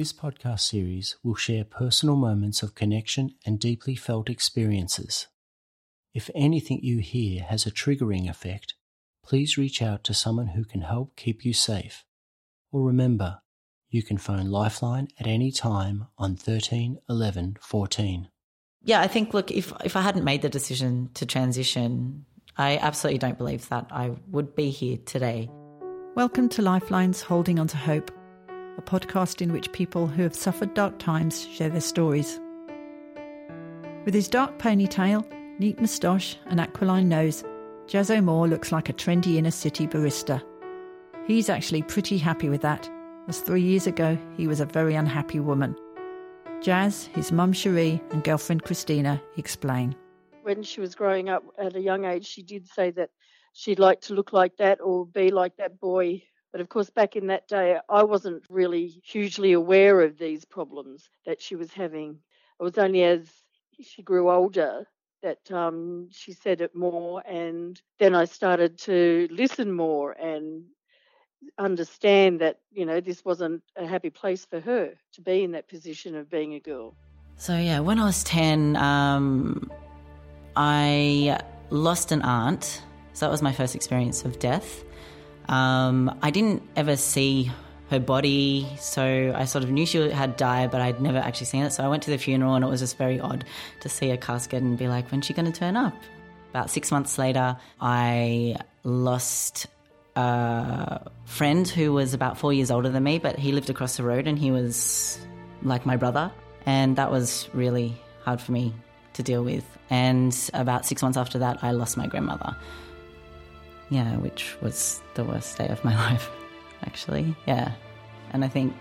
This podcast series will share personal moments of connection and deeply felt experiences. If anything you hear has a triggering effect, please reach out to someone who can help keep you safe. Or remember, you can phone Lifeline at any time on 13 11 14. Yeah, I think, look, if, if I hadn't made the decision to transition, I absolutely don't believe that I would be here today. Welcome to Lifeline's Holding On to Hope, a podcast in which people who have suffered dark times share their stories. With his dark ponytail, neat moustache, and aquiline nose, Jazz O'Moore looks like a trendy inner city barista. He's actually pretty happy with that, as three years ago he was a very unhappy woman. Jazz, his mum Cherie, and girlfriend Christina explain. When she was growing up at a young age, she did say that she'd like to look like that or be like that boy. But of course, back in that day, I wasn't really hugely aware of these problems that she was having. It was only as she grew older that um, she said it more, and then I started to listen more and understand that you know this wasn't a happy place for her to be in that position of being a girl. So yeah, when I was ten, um, I lost an aunt. So that was my first experience of death. Um, I didn't ever see her body, so I sort of knew she had died, but I'd never actually seen it. So I went to the funeral, and it was just very odd to see a casket and be like, "When's she going to turn up?" About six months later, I lost a friend who was about four years older than me, but he lived across the road and he was like my brother. And that was really hard for me to deal with. And about six months after that, I lost my grandmother. Yeah, which was the worst day of my life, actually. Yeah. And I think,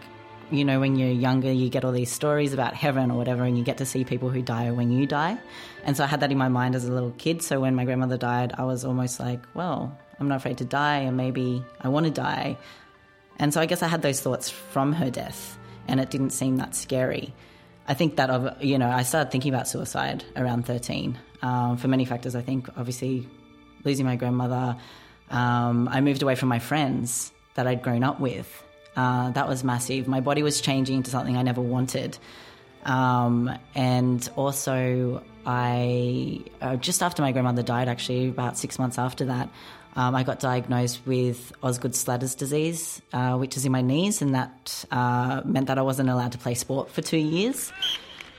you know, when you're younger, you get all these stories about heaven or whatever, and you get to see people who die when you die. And so I had that in my mind as a little kid. So when my grandmother died, I was almost like, well, I'm not afraid to die, and maybe I want to die. And so I guess I had those thoughts from her death, and it didn't seem that scary. I think that, of you know, I started thinking about suicide around 13 um, for many factors. I think, obviously, losing my grandmother, um, I moved away from my friends that I'd grown up with. Uh, that was massive. My body was changing into something I never wanted. Um, and also, I uh, just after my grandmother died, actually about six months after that, um, I got diagnosed with Osgood Schlatters disease, uh, which is in my knees, and that uh, meant that I wasn't allowed to play sport for two years.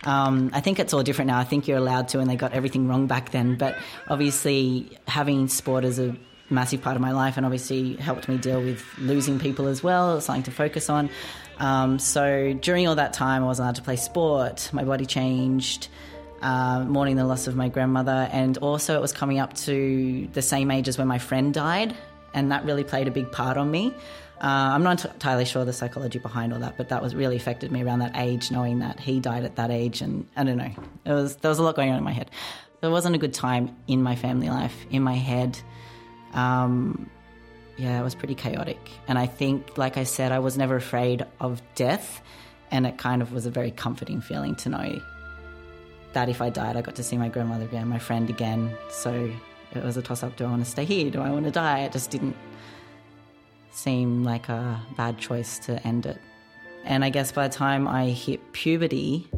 Um, I think it's all different now. I think you're allowed to, and they got everything wrong back then. But obviously, having sport is a massive part of my life, and obviously helped me deal with losing people as well. Something to focus on. Um, so during all that time, I wasn't allowed to play sport. My body changed uh, mourning the loss of my grandmother, and also it was coming up to the same age as when my friend died, and that really played a big part on me. Uh, I'm not entirely sure the psychology behind all that, but that was really affected me around that age, knowing that he died at that age, and I don't know, it was there was a lot going on in my head. It wasn't a good time in my family life, in my head. Um, yeah, it was pretty chaotic, and I think, like I said, I was never afraid of death, and it kind of was a very comforting feeling to know that if I died, I got to see my grandmother again, my friend again. So it was a toss up do I want to stay here? Do I want to die? It just didn't seem like a bad choice to end it. And I guess by the time I hit puberty,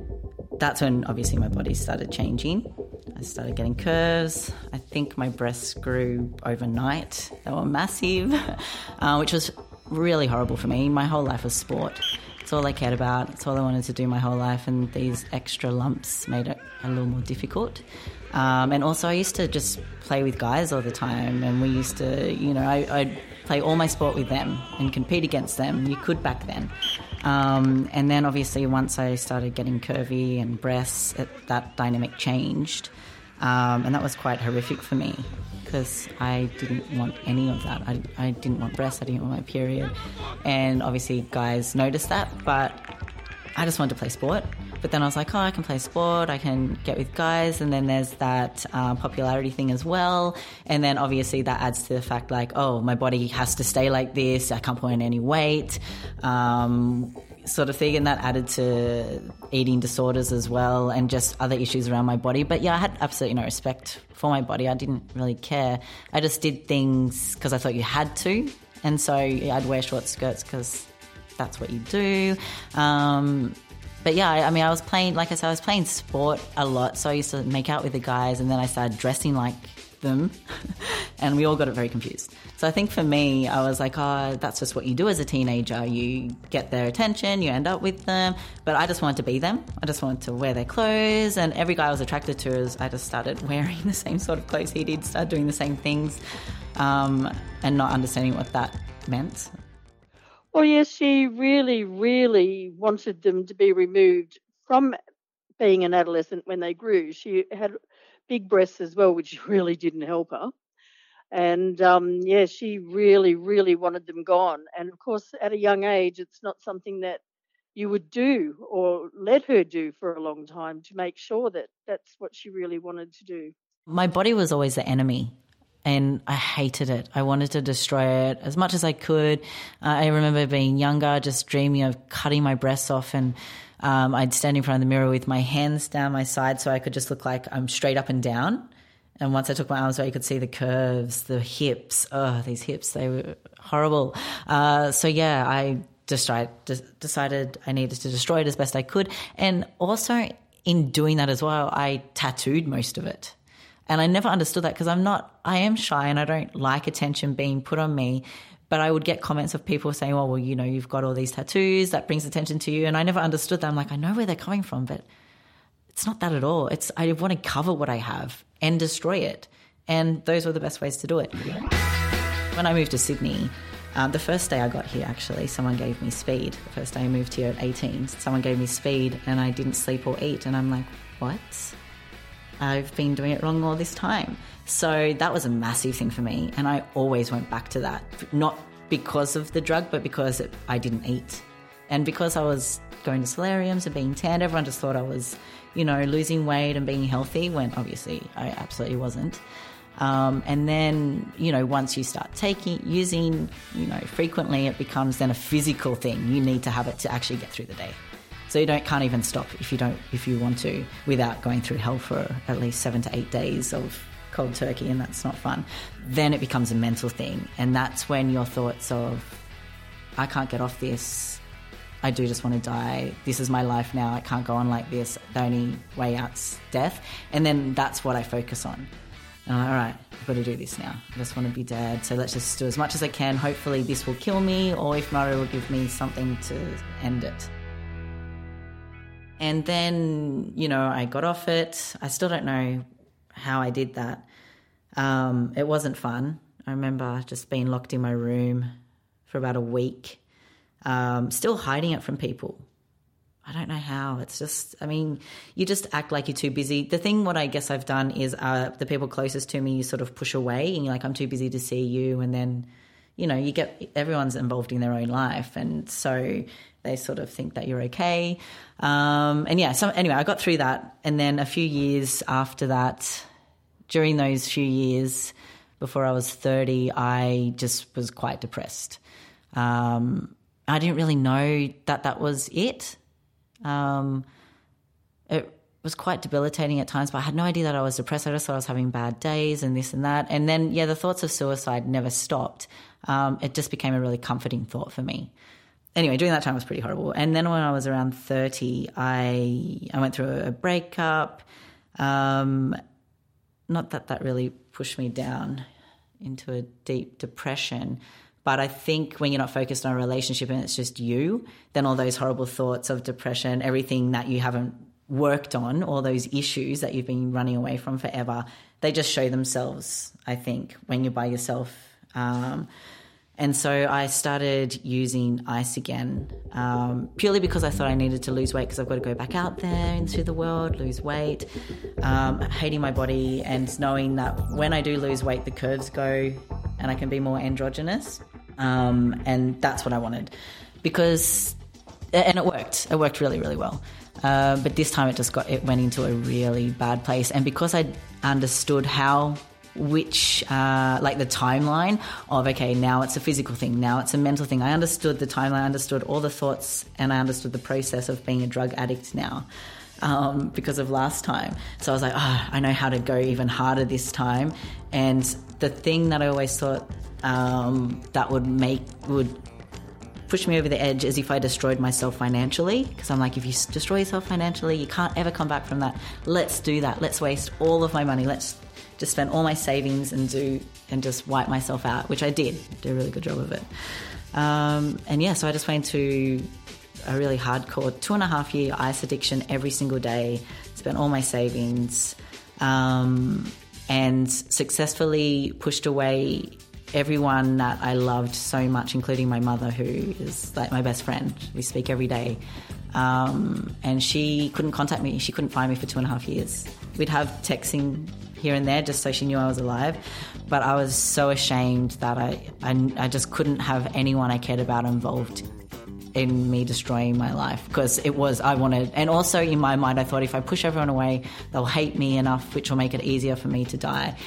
that's when obviously my body started changing. I started getting curves. I think my breasts grew overnight. They were massive, uh, which was really horrible for me. My whole life was sport. It's all I cared about. It's all I wanted to do my whole life, and these extra lumps made it a little more difficult. Um, and also, I used to just play with guys all the time, and we used to, you know, I, I'd play all my sport with them and compete against them. You could back then. Um, and then, obviously, once I started getting curvy and breasts, it, that dynamic changed. Um, and that was quite horrific for me because I didn't want any of that. I, I didn't want breasts, I didn't want my period. And obviously, guys noticed that, but I just wanted to play sport. But then I was like, oh, I can play sport, I can get with guys, and then there's that um, popularity thing as well. And then obviously that adds to the fact like, oh, my body has to stay like this, I can't put on any weight. Um, sort of thing, and that added to eating disorders as well, and just other issues around my body. But yeah, I had absolutely no respect for my body. I didn't really care. I just did things because I thought you had to, and so yeah, I'd wear short skirts because that's what you do. Um, but yeah, I, I mean, I was playing, like I said, I was playing sport a lot. So I used to make out with the guys, and then I started dressing like them, and we all got it very confused. So I think for me, I was like, oh, that's just what you do as a teenager. You get their attention, you end up with them. But I just wanted to be them. I just wanted to wear their clothes, and every guy I was attracted to, is I just started wearing the same sort of clothes he did, started doing the same things, um, and not understanding what that meant. Well, yes, she really, really wanted them to be removed from being an adolescent when they grew. She had big breasts as well, which really didn't help her. And um, yeah, she really, really wanted them gone. And of course, at a young age, it's not something that you would do or let her do for a long time to make sure that that's what she really wanted to do. My body was always the enemy and I hated it. I wanted to destroy it as much as I could. Uh, I remember being younger, just dreaming of cutting my breasts off, and um, I'd stand in front of the mirror with my hands down my side so I could just look like I'm straight up and down. And once I took my arms away, you could see the curves, the hips. Oh, these hips, they were horrible. Uh, so, yeah, I just tried, decided I needed to destroy it as best I could. And also, in doing that as well, I tattooed most of it. And I never understood that because I'm not, I am shy and I don't like attention being put on me. But I would get comments of people saying, oh, well, you know, you've got all these tattoos, that brings attention to you. And I never understood that. I'm like, I know where they're coming from, but it's not that at all. It's, I want to cover what I have and destroy it. And those were the best ways to do it. When I moved to Sydney, um, the first day I got here, actually, someone gave me speed. The first day I moved here at 18, someone gave me speed and I didn't sleep or eat. And I'm like, what? I've been doing it wrong all this time. So that was a massive thing for me. And I always went back to that, not because of the drug, but because it, I didn't eat. And because I was going to solariums and being tanned, everyone just thought I was, you know, losing weight and being healthy when obviously I absolutely wasn't. Um, and then, you know, once you start taking, using, you know, frequently, it becomes then a physical thing. You need to have it to actually get through the day. So you don't can't even stop if you don't if you want to without going through hell for at least seven to eight days of cold turkey, and that's not fun. Then it becomes a mental thing, and that's when your thoughts of I can't get off this. I do just want to die. This is my life now. I can't go on like this. The only way out's death. And then that's what I focus on. And I'm like, all right, I've got to do this now. I just want to be dead. So let's just do as much as I can. Hopefully, this will kill me, or if not, it will give me something to end it. And then, you know, I got off it. I still don't know how I did that. Um, it wasn't fun. I remember just being locked in my room for about a week, um, still hiding it from people. I don't know how. It's just, I mean, you just act like you're too busy. The thing, what I guess I've done is uh, the people closest to me, you sort of push away and you're like, I'm too busy to see you. And then, you know, you get everyone's involved in their own life. And so they sort of think that you're okay. Um, and yeah, so anyway, I got through that. And then a few years after that, during those few years before I was 30, I just was quite depressed. Um, I didn't really know that that was it. Um, it was quite debilitating at times, but I had no idea that I was depressed. I just thought I was having bad days and this and that. And then, yeah, the thoughts of suicide never stopped. Um, it just became a really comforting thought for me anyway, during that time was pretty horrible. And then when I was around 30, I, I went through a breakup. Um, not that that really pushed me down into a deep depression. But I think when you're not focused on a relationship and it's just you, then all those horrible thoughts of depression, everything that you haven't worked on, all those issues that you've been running away from forever, they just show themselves, I think, when you're by yourself. Um, and so I started using ice again, um, purely because I thought I needed to lose weight because I've got to go back out there into the world, lose weight, um, hating my body, and knowing that when I do lose weight, the curves go and I can be more androgynous. Um, and that's what I wanted because, and it worked. It worked really, really well. Uh, but this time it just got, it went into a really bad place. And because I understood how which uh, like the timeline of okay now it's a physical thing now it's a mental thing. I understood the timeline i understood all the thoughts and i understood the process of being a drug addict now um, because of last time. So i was like oh, i know how to go even harder this time. And the thing that i always thought um, that would make would pushed me over the edge as if I destroyed myself financially. Because I'm like, if you destroy yourself financially, you can't ever come back from that. Let's do that. Let's waste all of my money. Let's just spend all my savings and do and just wipe myself out, which I did. Do a really good job of it. Um, and yeah, so I just went to a really hardcore two and a half year ice addiction every single day. Spent all my savings. Um, and successfully pushed away everyone that I loved so much, including my mother, who is like my best friend. We speak every day. Um, and she couldn't contact me. She couldn't find me for two and a half years. We'd have texting here and there just so she knew I was alive. But I was so ashamed that I, I, I just couldn't have anyone I cared about involved in me destroying my life because it was I wanted and also in my mind I thought if I push everyone away they'll hate me enough which will make it easier for me to die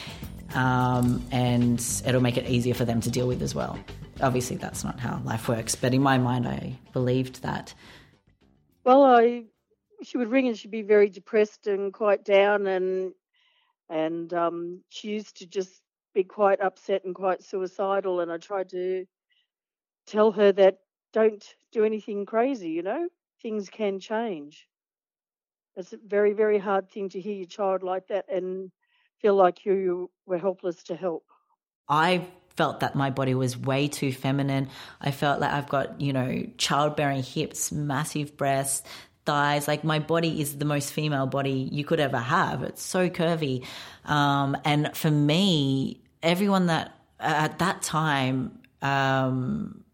um, and it'll make it easier for them to deal with as well obviously that's not how life works but in my mind I believed that well I she would ring and she'd be very depressed and quite down and and um, she used to just be quite upset and quite suicidal and I tried to tell her that don't do anything crazy, you know? Things can change. It's a very, very hard thing to hear your child like that and feel like you were helpless to help. I felt that my body was way too feminine. I felt like I've got, you know, childbearing hips, massive breasts, thighs. Like my body is the most female body you could ever have. It's so curvy. Um, and for me, everyone that at that time, um,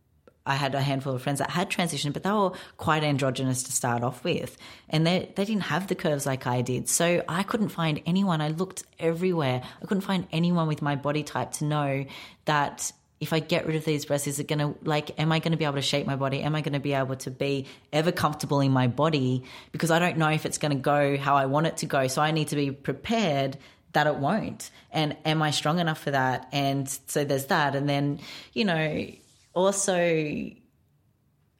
I had a handful of friends that had transitioned, but they were quite androgynous to start off with. And they, they didn't have the curves like I did. So I couldn't find anyone. I looked everywhere. I couldn't find anyone with my body type to know that if I get rid of these breasts, is it going to, like, am I going to be able to shape my body? Am I going to be able to be ever comfortable in my body? Because I don't know if it's going to go how I want it to go. So I need to be prepared that it won't. And am I strong enough for that? And so there's that. And then, you know, also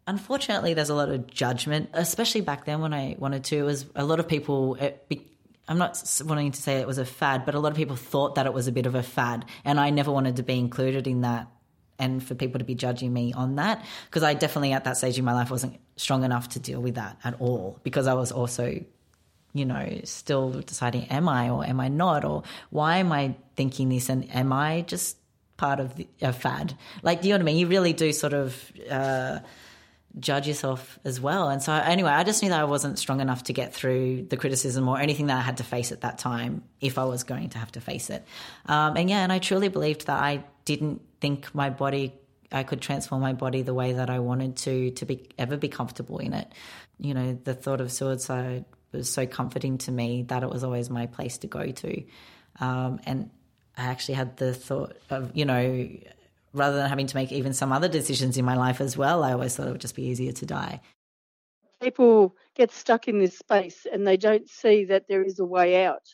unfortunately there's a lot of judgment especially back then when i wanted to. It was a lot of people eh, be, i'm not wanting to say it was a fad but a lot of people thought that it was a bit of a fad and i never wanted to be included in that and for people to be judging me on that because i definitely at that stage in my life wasn't strong enough to deal with that at all because i was also you know still deciding am i or am i not? Or why am i thinking this? And am i just part of the, a fad. Like, you know what I mean? You really do sort of uh, judge yourself as well. And so, anyway, I just knew that I wasn't strong enough to get through the criticism or anything that I had to face at that time if I was going to have to face it. Um, and yeah, and I truly believed that I didn't think my body. I could transform my body the way that I wanted to to be ever be comfortable in it. You know, the thought of suicide was so comforting to me that it was always my place to go to. Um, and I actually had the thought of, you know, rather than having to make even some other decisions in my life as well, I always thought it would just be easier to die. People get stuck in this space and they don't see that there is a way out.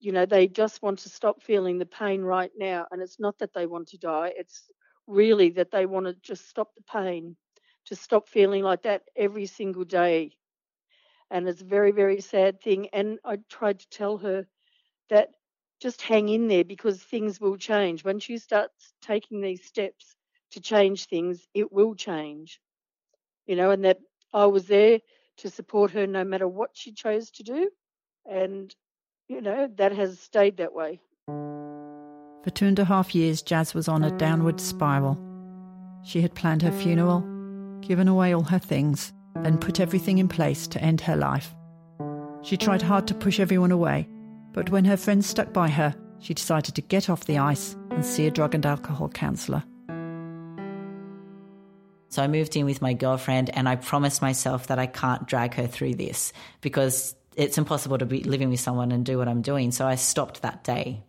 You know, they just want to stop feeling the pain right now. And it's not that they want to die, it's really that they want to just stop the pain, to stop feeling like that every single day. And it's a very, very sad thing. And I tried to tell her that just hang in there because things will change. Once you start taking these steps to change things, it will change. You know, and that I was there to support her no matter what she chose to do. And, you know, that has stayed that way. For two and a half years, Jazz was on a downward spiral. She had planned her funeral, given away all her things, and put everything in place to end her life. She tried hard to push everyone away, but when her friends stuck by her, she decided to get off the ice and see a drug and alcohol counsellor. So I moved in with my girlfriend and I promised myself that I can't drag her through this because it's impossible to be living with someone and do what I'm doing. So I stopped that day.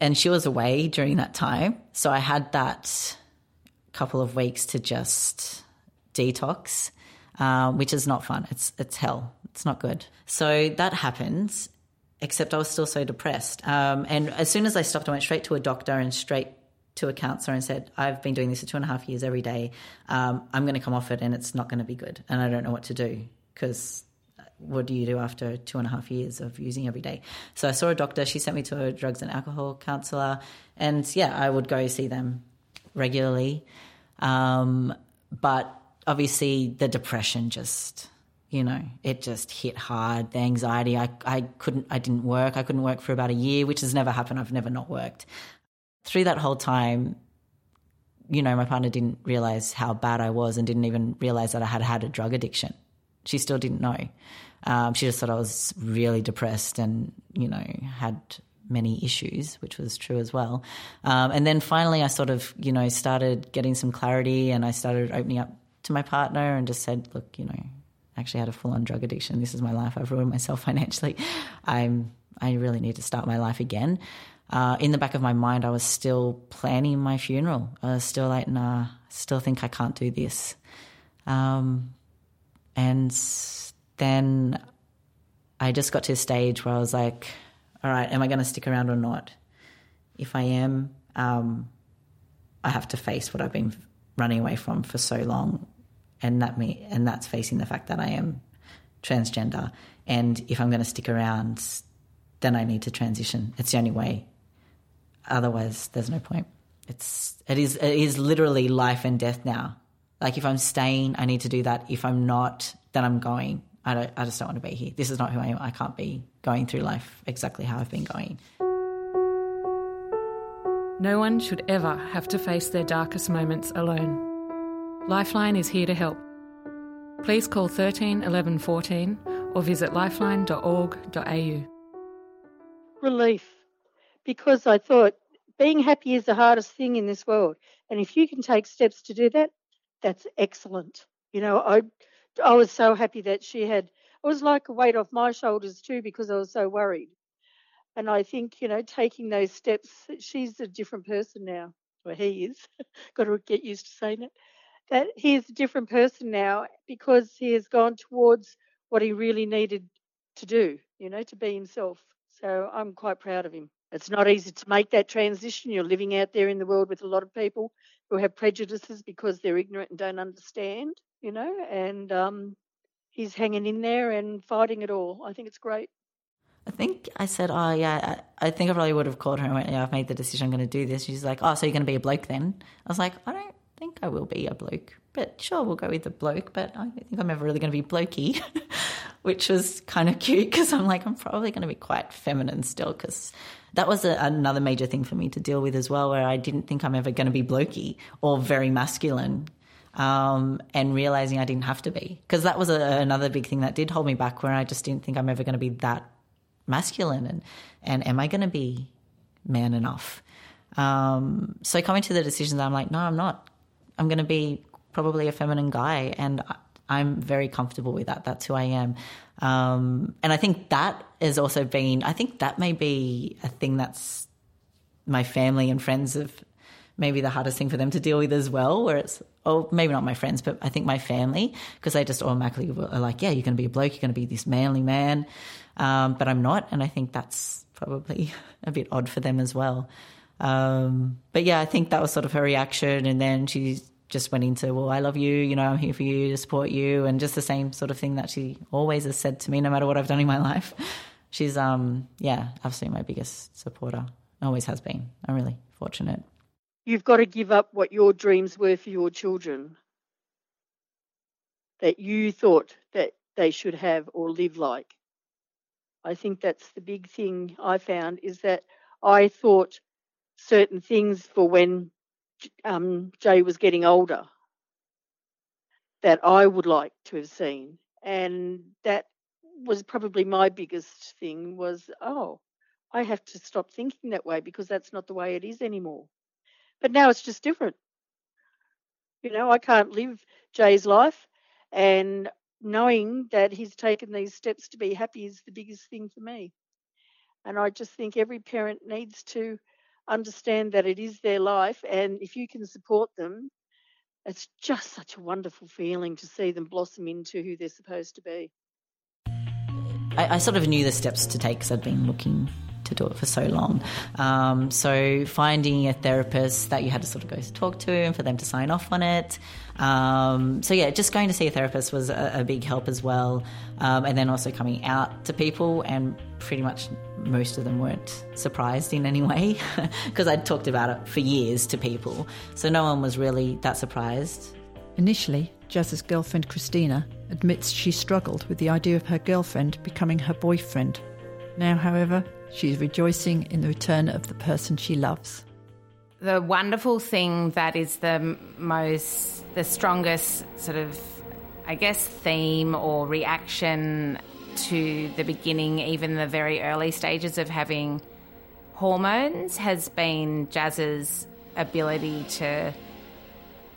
And she was away during that time. So I had that couple of weeks to just detox, uh, which is not fun. It's, it's hell. It's not good. So that happens except I was still so depressed. Um, and as soon as I stopped, I went straight to a doctor and straight to a counselor and said, I've been doing this for two and a half years every day. Um, I'm going to come off it and it's not going to be good. And I don't know what to do because what do you do after two and a half years of using every day? So I saw a doctor. She sent me to a drugs and alcohol counselor. And yeah, I would go see them regularly. Um, but obviously the depression just you know it just hit hard. The anxiety I, I couldn't i didn't work. I couldn't work for about a year which has never happened. I've never not worked. Through that whole time you know my partner didn't realize how bad i was and didn't even realize that i had had a drug addiction. She still didn't know. Um, she just thought i was really depressed and you know had many issues, which was true as well. Um, and then finally, I sort of, you know, started getting some clarity and I started opening up to my partner and just said, look, you know, actually had a full on drug addiction. This is my life. I've ruined myself financially. I'm, I really need to start my life again. Uh, in the back of my mind, I was still planning my funeral. I was still like, nah, still think I can't do this. Um, and then I just got to a stage where I was like, all right, am I going to stick around or not? If I am, um, I have to face what I've been running away from for so long, and that me and that's facing the fact that I am transgender. And if I'm going to stick around, then I need to transition. It's the only way. Otherwise, there's no point. It's it is it is literally life and death now. Like if I'm staying, I need to do that. If I'm not, then I'm going. I don't. I just don't want to be here. This is not who I am. I can't be going through life exactly how I've been going. No one should ever have to face their darkest moments alone. Lifeline is here to help. Please call 13 11 14 or visit lifeline.org.au. Relief, because I thought being happy is the hardest thing in this world, and if you can take steps to do that, that's excellent. You know, I I was so happy that she had. It was like a weight off my shoulders too because I was so worried. And I think you know, taking those steps, she's a different person now. Well, he is. Got to get used to saying it. That he is a different person now because he has gone towards what he really needed to do. You know, to be himself. So I'm quite proud of him. It's not easy to make that transition. You're living out there in the world with a lot of people who have prejudices because they're ignorant and don't understand you know, and um, he's hanging in there and fighting it all. I think it's great. I think I said, oh, yeah, I, I think I probably would have called her and went, yeah, I've made the decision, I'm going to do this. She's like, oh, so you're going to be a bloke then? I was like, I don't think I will be a bloke, but sure, we'll go with the bloke, but I don't think I'm ever really going to be blokey, which was kind of cute because I'm like, I'm probably going to be quite feminine still because that was a, another major thing for me to deal with as well, where I didn't think I'm ever going to be blokey or very masculine um, and realizing I didn't have to be. Because that was a, another big thing that did hold me back, where I just didn't think I'm ever going to be that masculine, and and am I going to be man enough? Um, so coming to the decision that I'm like, no, I'm not. I'm going to be probably a feminine guy, and I'm very comfortable with that. That's who I am. Um, and I think that has also been, I think that may be a thing that's my family and friends have maybe the hardest thing for them to deal with as well, where it's, oh, maybe not my friends, but I think my family, because they just automatically are like, yeah, you're going to be a bloke, you're going to be this manly man. Um, but I'm not. And I think that's probably a bit odd for them as well. Um, but yeah, I think that was sort of her reaction. And then she just went into, well, I love you, you know, I'm here for you to support you. And just the same sort of thing that she always has said to me, no matter what I've done in my life. She's, um, yeah, absolutely my biggest supporter. Always has been. I'm really fortunate you've got to give up what your dreams were for your children that you thought that they should have or live like. I think that's the big thing I found is that I thought certain things for when um, Jay was getting older that I would like to have seen. And that was probably my biggest thing was, oh, I have to stop thinking that way because that's not the way it is anymore. But now it's just different. You know, I can't live Jay's life, and knowing that he's taken these steps to be happy is the biggest thing for me. And I just think every parent needs to understand that it is their life, and if you can support them, it's just such a wonderful feeling to see them blossom into who they're supposed to be. I, I sort of knew the steps to take because I'd been looking to do it for so long. Um, so finding a therapist that you had to sort of go to talk to and for them to sign off on it. Um, so yeah, just going to see a therapist was a, a big help as well. Um, and then also coming out to people and pretty much most of them weren't surprised in any way because I'd talked about it for years to people. So no one was really that surprised Initially, Jazz's girlfriend Christina admits she struggled with the idea of her girlfriend becoming her boyfriend. Now, however, she is rejoicing in the return of the person she loves. The wonderful thing that is the most, the strongest sort of, I guess, theme or reaction to the beginning, even the very early stages of having hormones, has been Jazz's ability to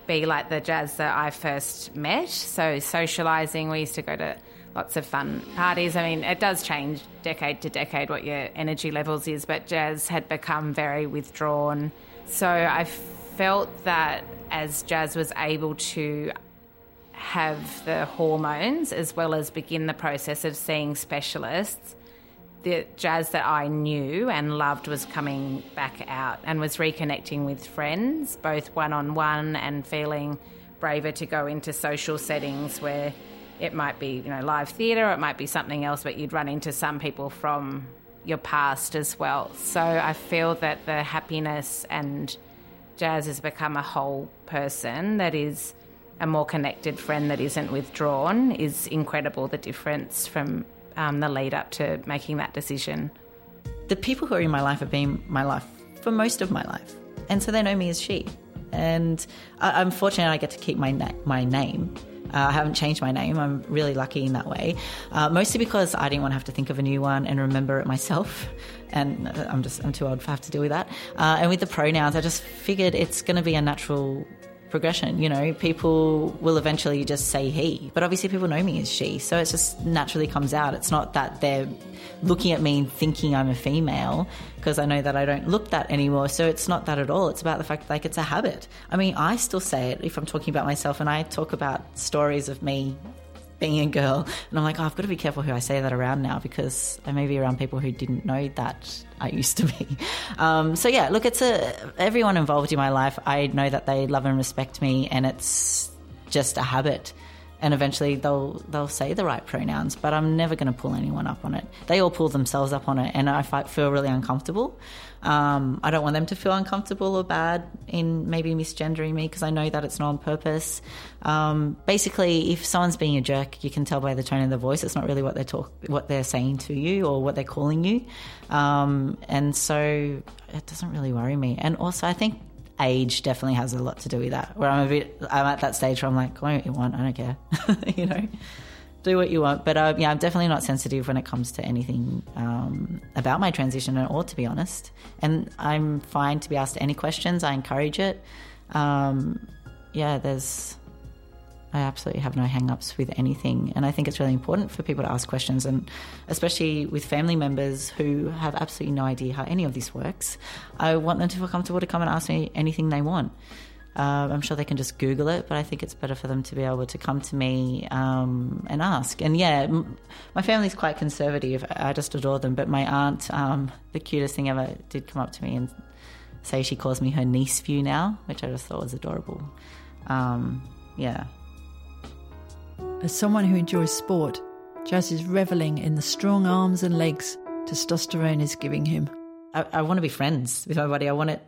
be like the Jazz that I first met. So, socializing, we used to go to lots of fun parties. I mean, it does change decade to decade what your energy levels is, but Jazz had become very withdrawn. So, I felt that as Jazz was able to have the hormones as well as begin the process of seeing specialists, the Jazz that I knew and loved was coming back out and was reconnecting with friends, both one on one and feeling braver to go into social settings where it might be, you know, live theatre it might be something else, but you'd run into some people from your past as well. So I feel that the happiness and Jazz has become a whole person that is a more connected friend that isn't withdrawn is incredible. The difference from um, the lead up to making that decision. The people who are in my life have been my life for most of my life, and so they know me as she. And I, am fortunate I get to keep my na- my name. Uh, I haven't changed my name. I'm really lucky in that way. Uh, mostly because I didn't want to have to think of a new one and remember it myself. And uh, I'm just I'm too old to have to deal with that. Uh, and with the pronouns, I just figured it's going to be a natural progression. You know, people will eventually just say he, but obviously people know me as she. So it just naturally comes out. It's not that they're looking at me and thinking I'm a female because I know that I don't look that anymore. So it's not that at all. It's about the fact that like it's a habit. I mean, I still say it if I'm talking about myself and I talk about stories of me being a girl. And I'm like, oh, I've got to be careful who I say that around now because I may be around people who didn't know that I used to be. Um, so yeah, look, it's a everyone involved in my life. I know that they love and respect me, and it's just a habit. And eventually they'll they'll say the right pronouns, but I'm never going to pull anyone up on it. They all pull themselves up on it, and I feel really uncomfortable. Um, I don't want them to feel uncomfortable or bad in maybe misgendering me because I know that it's not on purpose. Um, basically, if someone's being a jerk, you can tell by the tone of their voice. It's not really what they're talk, what they're saying to you or what they're calling you, um, and so it doesn't really worry me. And also, I think age definitely has a lot to do with that. Where I'm a bit, I'm at that stage where I'm like, go what you want, I don't care, you know do what you want. But uh, yeah, I'm definitely not sensitive when it comes to anything um, about my transition at all, to be honest. And I'm fine to be asked any questions. I encourage it. Um, yeah, there's. I absolutely have no hang-ups with anything, and I think it's really important for people to ask questions, and especially with family members who have absolutely no idea how any of this works. I want them to feel comfortable to come and ask me anything they want. Um, I'm sure they can just Google it, but I think it's better for them to be able to come to me um, and ask. And yeah, m- my family's quite conservative. I just adore them. But my aunt, um, the cutest thing ever, did come up to me and say she calls me her niece view now, which I just thought was adorable. Um, yeah. As someone who enjoys sport, Jazz is reveling in the strong arms and legs testosterone is giving him. I, I want to be friends with my body. I want it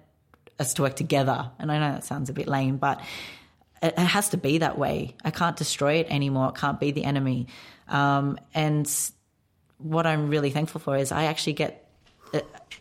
us to work together. And I know that sounds a bit lame, but it, it has to be that way. I can't destroy it anymore. It can't be the enemy. Um, and what I'm really thankful for is I actually get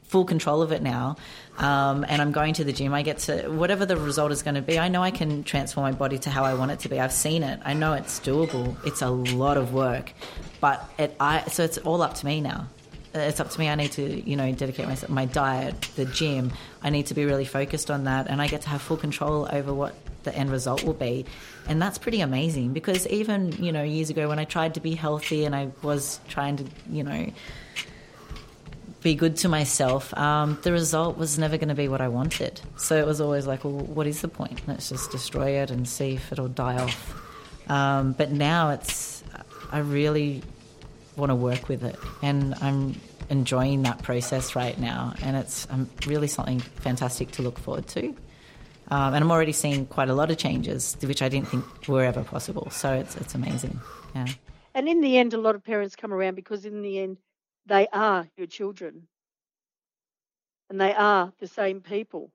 full control of it now. Um, and I'm going to the gym. I get to whatever the result is going to be. I know I can transform my body to how I want it to be. I've seen it. I know it's doable. It's a lot of work, but it. I so it's all up to me now it's up to me. I need to, you know, dedicate myself, my diet, the gym. I need to be really focused on that, and I get to have full control over what the end result will be, and that's pretty amazing. Because even you know years ago when I tried to be healthy and I was trying to, you know, be good to myself, um, the result was never going to be what I wanted. So it was always like, well, what is the point? Let's just destroy it and see if it'll die off. Um, but now it's, I really want to work with it. And I'm enjoying that process right now. And it's um, really something fantastic to look forward to. Um, and I'm already seeing quite a lot of changes, which I didn't think were ever possible. So it's, it's amazing. Yeah. And in the end, a lot of parents come around because in the end, they are your children. And they are the same people.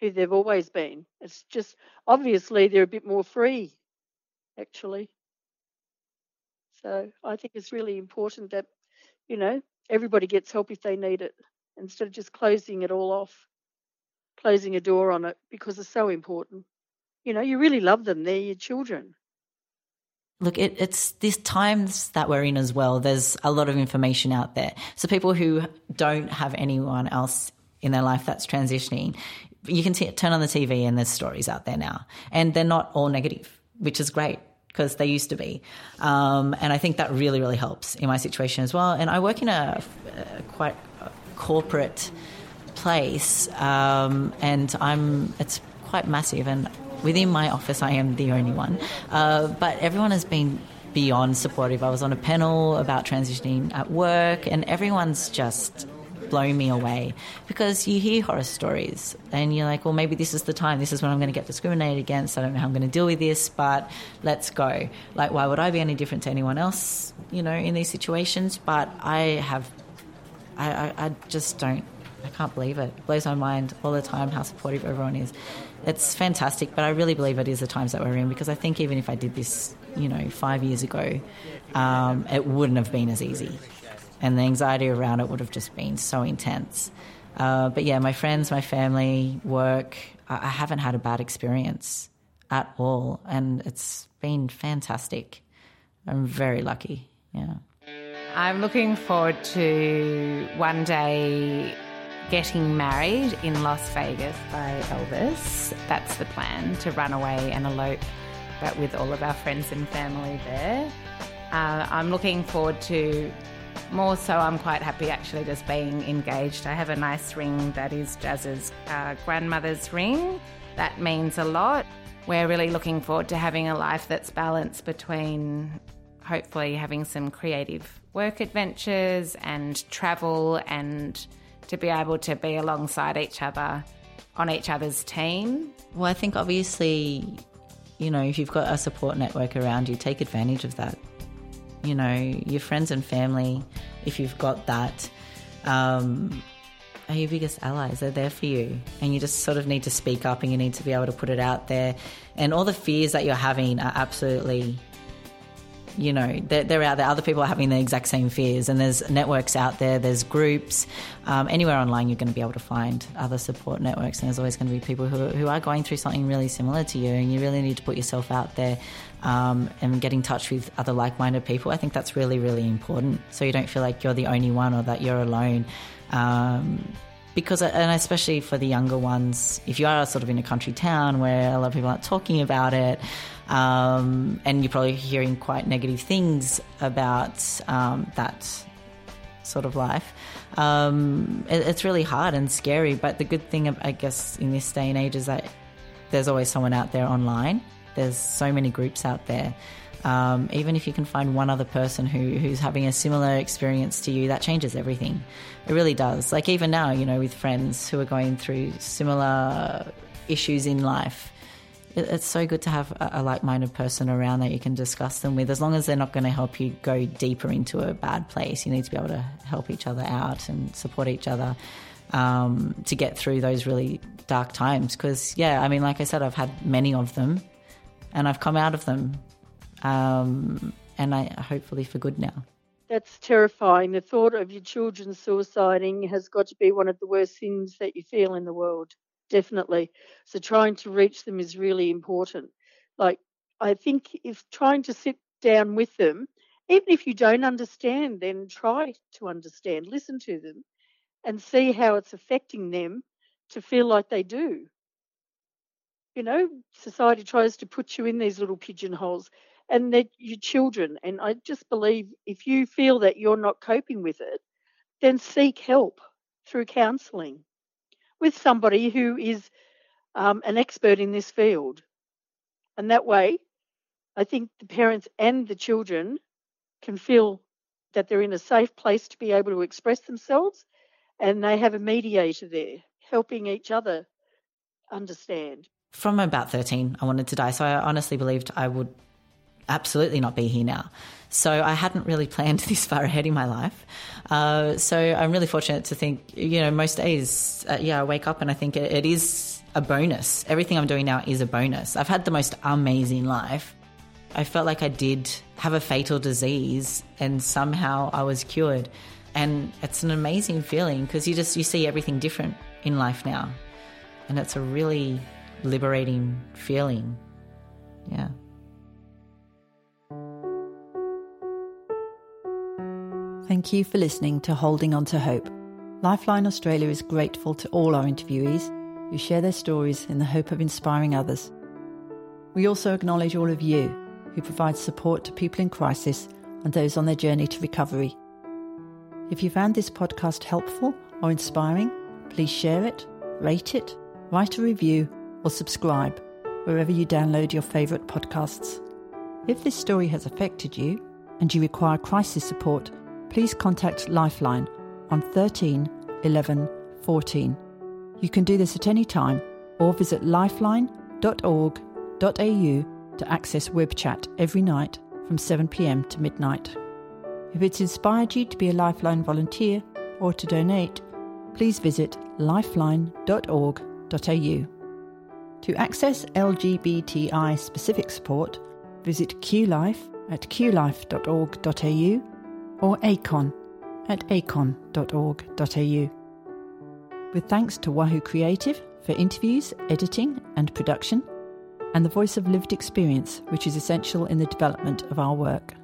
who they've always been. It's just obviously they're a bit more free, actually. So I think it's really important that, you know, everybody gets help if they need it instead of just closing it all off, closing a door on it because it's so important. You know, you really love them, they're your children. Look, it, it's these times that we're in as well. There's a lot of information out there. So people who don't have anyone else in their life that's transitioning, you can t- turn on the TV and there's stories out there now, and they're not all negative, which is great because they used to be. Um, and I think that really, really helps in my situation as well. And I work in a, a quite corporate place, um, and I'm it's quite massive and within my office, I am the only one. Uh, but everyone has been beyond supportive. I was on a panel about transitioning at work, and everyone's just blown me away because you hear horror stories and you're like, well, maybe this is the time. This is when I'm going to get discriminated against. I don't know how I'm going to deal with this, but let's go. Like, why would I be any different to anyone else, you know, in these situations? But I have, I, I, I just don't, I can't believe it. It blows my mind all the time how supportive everyone is it's fantastic, but I really believe it is the times that we're in because I think even if I did this, you know, five years ago, um, it wouldn't have been as easy. And the anxiety around it would have just been so intense. Uh, but yeah, my friends, my family, work, I, I haven't had a bad experience at all. And it's been fantastic. I'm very lucky. Yeah. I'm looking forward to one day getting married in Las Vegas by Elvis. That's the plan to run away and elope, but with all of our friends and family there. Uh, I'm looking forward to more so, I'm quite happy actually just being engaged. I have a nice ring that is Jazz's uh, grandmother's ring. That means a lot. We're really looking forward to having a life that's balanced between hopefully having some creative work adventures and travel and to be able to be alongside each other on each other's team? Well, I think obviously, you know, if you've got a support network around you, take advantage of that. You know, your friends and family, if you've got that, um, are your biggest allies. They're there for you. And you just sort of need to speak up and you need to be able to put it out there. And all the fears that you're having are absolutely you know, they're, they're, out there. Other people are having the exact same fears, and there's networks out there, there's groups. Um, anywhere online, you're going to be able to find other support networks, and there's always going to be people who, who are going through something really similar to you, and you really need to put yourself out there um, and get in touch with other like minded people. I think that's really, really important so you don't feel like you're the only one or that you're alone. Um, because and especially for the younger ones if you are sort of in a country town where a lot of people aren't talking about it um, and you're probably hearing quite negative things about um, that sort of life. Um, it, it's really hard and scary, but the good thing, I guess, in this day and age is that there's always someone out there online. There's so many groups out there. Um, even if you can find one other person who, who's having a similar experience to you, that changes everything. It really does. Like even now, you know, with friends who are going through similar issues in life, it's so good to have a, like-minded person around that you can discuss them with as long as they're not going to help you go deeper into a bad place you need to be able to help each other out and support each other um, to get through those really dark times because yeah i mean like i said i've had many of them and i've come out of them um, and i hopefully for good now that's terrifying. The thought of your children suiciding has got to be one of the worst things that you feel in the world definitely. So trying to reach them is really important. Like I think if trying to sit down with them, even if you don't understand, then try to understand, listen to them, and see how it's affecting them to feel like they do. You know, society tries to put you in these little pigeonholes, and they're your children. And I just believe if you feel that you're not coping with it, then seek help through counselling with somebody who is um, an expert in this field. And that way, I think the parents and the children can feel that they're in a safe place to be able to express themselves and they have a mediator there helping each other understand. From about 13, I wanted to die. So I honestly believed I would absolutely not be here now. So I hadn't really planned this far ahead in my life. Uh, so I'm really fortunate to think, you know, most days, uh, yeah, I wake up and I think it, it is a bonus. Everything I'm doing now is a bonus. I've had the most amazing life. I felt like I did have a fatal disease and somehow I was cured. And it's an amazing feeling because you just you see everything different in life now. And it's a really liberating feeling. Yeah. Thank you for listening to Holding On to Hope. Lifeline Australia is grateful to all our interviewees who share their stories in the hope of inspiring others. We also acknowledge all of you who provide support to people in crisis and those on their journey to recovery. If you found this podcast helpful or inspiring, please share it, rate it, write a review, or subscribe wherever you download your favourite podcasts. If this story has affected you and you require crisis support, please contact Lifeline on 13 11 14. You can do this at any time or visit lifeline.org.au to access web chat every night from 7pm to midnight. If it's inspired you to be a Lifeline volunteer or to donate, please visit lifeline.org.au. To access LGBTI specific support, visit QLife at qlife.org.au or ACON at acon.org.au. With thanks to Wahoo Creative for interviews, editing, and production, and the voice of lived experience, which is essential in the development of our work.